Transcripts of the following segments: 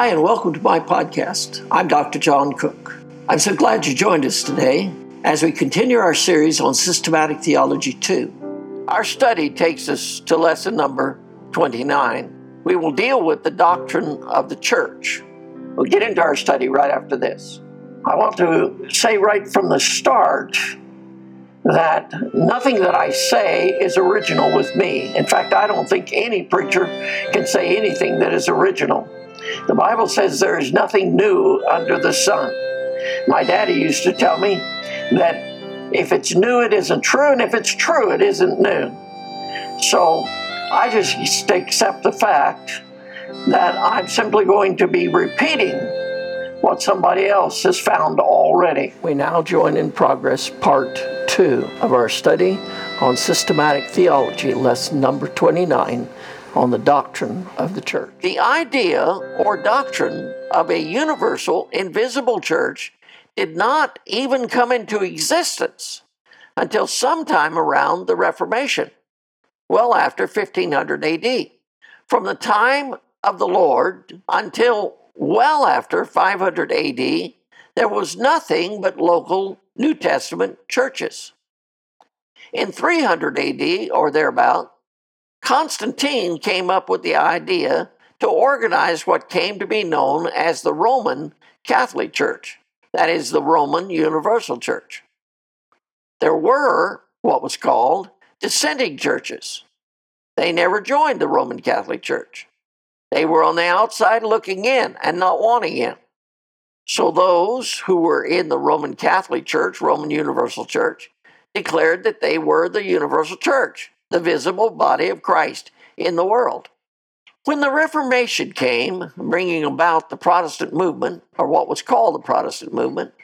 Hi, and welcome to my podcast. I'm Dr. John Cook. I'm so glad you joined us today as we continue our series on Systematic Theology 2. Our study takes us to lesson number 29. We will deal with the doctrine of the church. We'll get into our study right after this. I want to say right from the start that nothing that I say is original with me. In fact, I don't think any preacher can say anything that is original. The Bible says there is nothing new under the sun. My daddy used to tell me that if it's new, it isn't true, and if it's true, it isn't new. So I just accept the fact that I'm simply going to be repeating what somebody else has found already. We now join in progress part two of our study on systematic theology, lesson number 29 on the doctrine of the church. The idea or doctrine of a universal, invisible church did not even come into existence until sometime around the Reformation, well after 1500 AD. From the time of the Lord until well after 500 AD, there was nothing but local New Testament churches. In 300 AD or thereabout, Constantine came up with the idea to organize what came to be known as the Roman Catholic Church, that is, the Roman Universal Church. There were what was called dissenting churches. They never joined the Roman Catholic Church. They were on the outside looking in and not wanting in. So those who were in the Roman Catholic Church, Roman Universal Church, declared that they were the Universal Church the visible body of Christ in the world. When the Reformation came, bringing about the Protestant movement, or what was called the Protestant movement,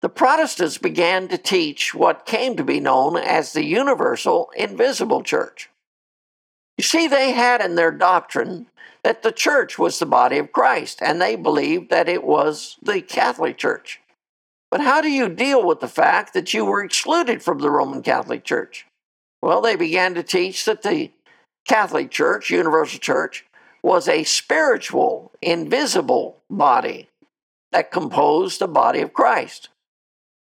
the Protestants began to teach what came to be known as the universal invisible church. You see, they had in their doctrine that the church was the body of Christ, and they believed that it was the Catholic Church. But how do you deal with the fact that you were excluded from the Roman Catholic Church? Well, they began to teach that the Catholic Church, Universal Church, was a spiritual, invisible body that composed the body of Christ.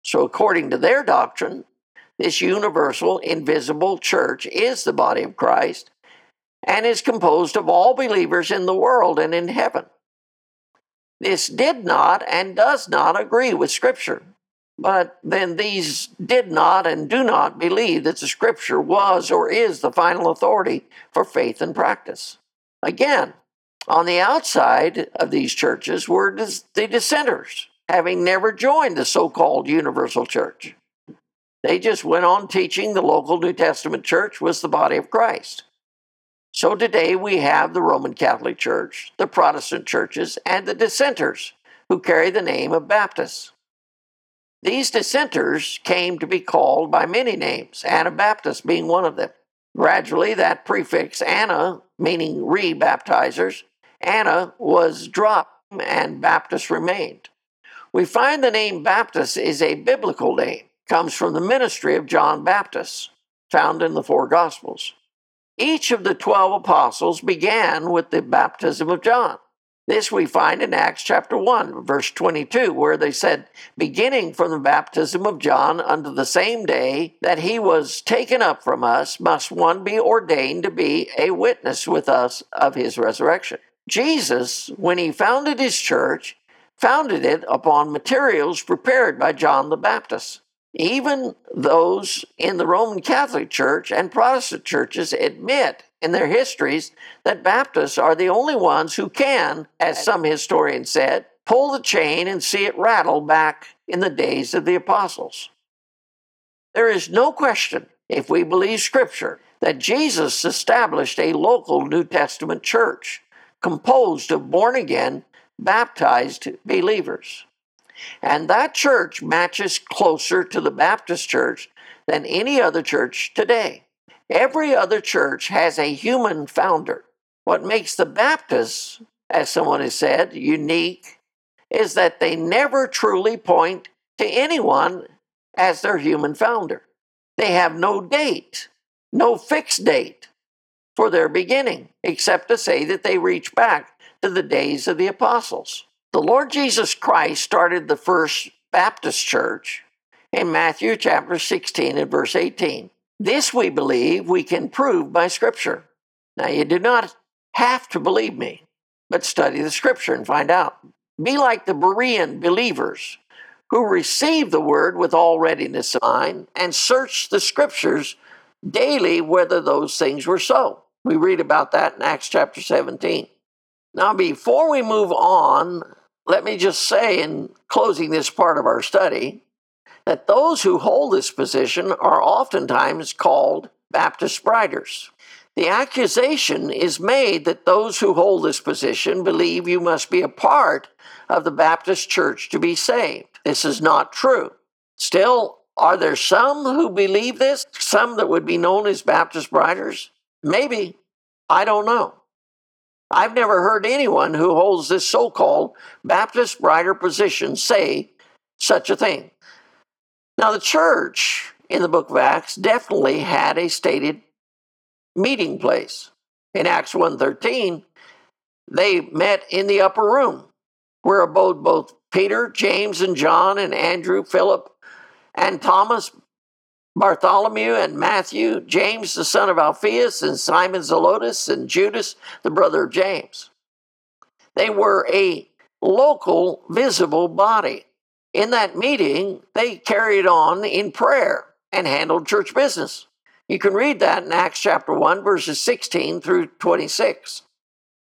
So, according to their doctrine, this universal, invisible church is the body of Christ and is composed of all believers in the world and in heaven. This did not and does not agree with Scripture. But then these did not and do not believe that the scripture was or is the final authority for faith and practice. Again, on the outside of these churches were the dissenters, having never joined the so called universal church. They just went on teaching the local New Testament church was the body of Christ. So today we have the Roman Catholic Church, the Protestant churches, and the dissenters who carry the name of Baptists. These dissenters came to be called by many names, Anabaptists being one of them. Gradually, that prefix Ana, meaning re baptizers, Ana was dropped and Baptist remained. We find the name Baptist is a biblical name, comes from the ministry of John Baptist, found in the four Gospels. Each of the twelve apostles began with the baptism of John. This we find in Acts chapter 1, verse 22, where they said, Beginning from the baptism of John unto the same day that he was taken up from us, must one be ordained to be a witness with us of his resurrection. Jesus, when he founded his church, founded it upon materials prepared by John the Baptist. Even those in the Roman Catholic Church and Protestant churches admit in their histories that Baptists are the only ones who can, as some historians said, pull the chain and see it rattle back in the days of the apostles. There is no question, if we believe Scripture, that Jesus established a local New Testament church composed of born again, baptized believers. And that church matches closer to the Baptist church than any other church today. Every other church has a human founder. What makes the Baptists, as someone has said, unique is that they never truly point to anyone as their human founder. They have no date, no fixed date for their beginning, except to say that they reach back to the days of the apostles. The Lord Jesus Christ started the first Baptist church in Matthew chapter 16 and verse 18. This we believe we can prove by Scripture. Now, you do not have to believe me, but study the Scripture and find out. Be like the Berean believers who received the word with all readiness of mind and searched the Scriptures daily whether those things were so. We read about that in Acts chapter 17. Now, before we move on, let me just say in closing this part of our study that those who hold this position are oftentimes called Baptist Briders. The accusation is made that those who hold this position believe you must be a part of the Baptist church to be saved. This is not true. Still, are there some who believe this? Some that would be known as Baptist Briders? Maybe. I don't know. I've never heard anyone who holds this so called Baptist Brider position say such a thing. Now, the church in the book of Acts definitely had a stated meeting place. In Acts 1:13, they met in the upper room where abode both Peter, James, and John, and Andrew, Philip, and Thomas, Bartholomew, and Matthew, James, the son of Alphaeus, and Simon Zelotes, and Judas, the brother of James. They were a local, visible body. In that meeting, they carried on in prayer and handled church business. You can read that in Acts chapter 1, verses 16 through 26.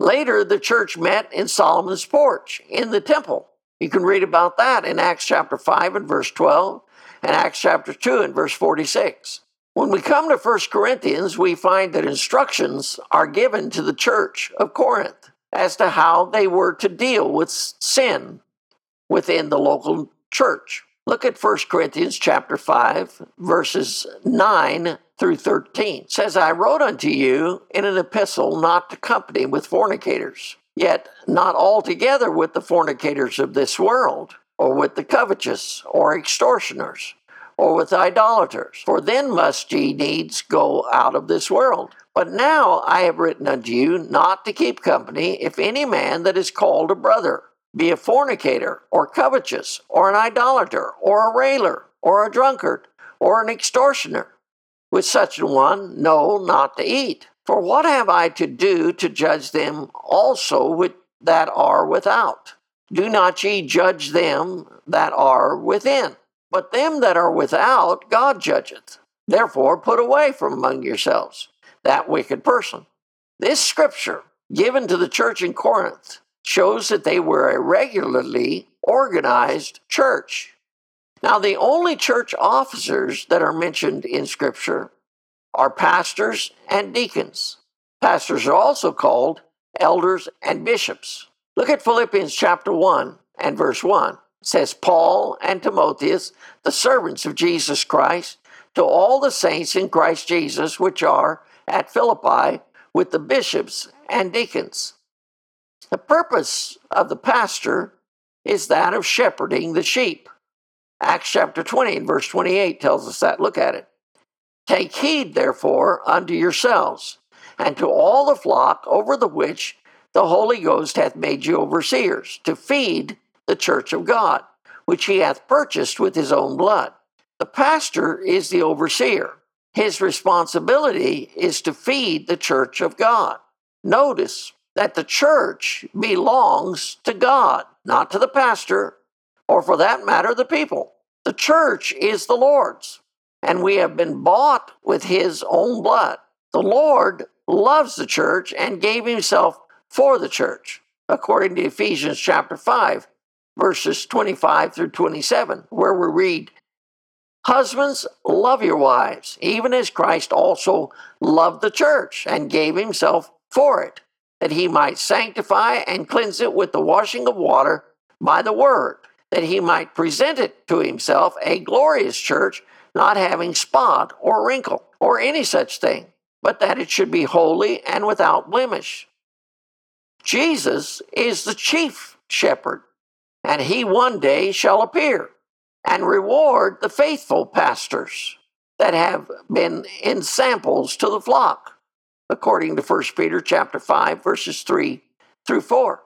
Later, the church met in Solomon's porch in the temple. You can read about that in Acts chapter 5 and verse 12 and Acts chapter 2 and verse 46. When we come to 1 Corinthians, we find that instructions are given to the church of Corinth as to how they were to deal with sin within the local church. Look at 1 Corinthians chapter 5 verses 9 through 13. It says I wrote unto you in an epistle not to company with fornicators, yet not altogether with the fornicators of this world, or with the covetous, or extortioners, or with idolaters, for then must ye needs go out of this world. But now I have written unto you not to keep company if any man that is called a brother be a fornicator, or covetous, or an idolater, or a railer, or a drunkard, or an extortioner. With such an one, no, not to eat. For what have I to do to judge them also with, that are without? Do not ye judge them that are within, but them that are without God judgeth. Therefore put away from among yourselves that wicked person. This scripture, given to the church in Corinth, shows that they were a regularly organized church. Now, the only church officers that are mentioned in Scripture are pastors and deacons. Pastors are also called elders and bishops. Look at Philippians chapter 1 and verse 1. It says, Paul and Timotheus, the servants of Jesus Christ, to all the saints in Christ Jesus which are at Philippi, with the bishops and deacons. The purpose of the pastor is that of shepherding the sheep. Acts chapter 20 and verse 28 tells us that. Look at it. Take heed, therefore, unto yourselves and to all the flock over the which the Holy Ghost hath made you overseers, to feed the church of God, which he hath purchased with his own blood. The pastor is the overseer. His responsibility is to feed the church of God. Notice that the church belongs to God, not to the pastor, or for that matter, the people. The church is the Lord's, and we have been bought with his own blood. The Lord loves the church and gave himself for the church, according to Ephesians chapter 5, verses 25 through 27, where we read, Husbands, love your wives, even as Christ also loved the church and gave himself for it that he might sanctify and cleanse it with the washing of water by the word, that he might present it to himself a glorious church, not having spot or wrinkle or any such thing, but that it should be holy and without blemish. Jesus is the chief shepherd, and he one day shall appear and reward the faithful pastors that have been ensamples to the flock according to 1 Peter chapter 5 verses 3 through 4.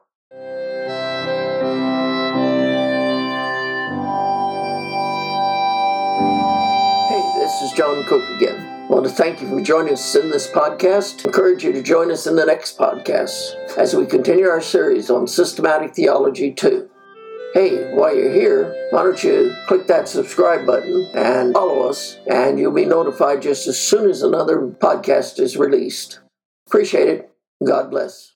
Hey, this is John Cook again. I want to thank you for joining us in this podcast. I encourage you to join us in the next podcast as we continue our series on systematic theology 2. Hey, while you're here, why don't you click that subscribe button and follow us, and you'll be notified just as soon as another podcast is released. Appreciate it. God bless.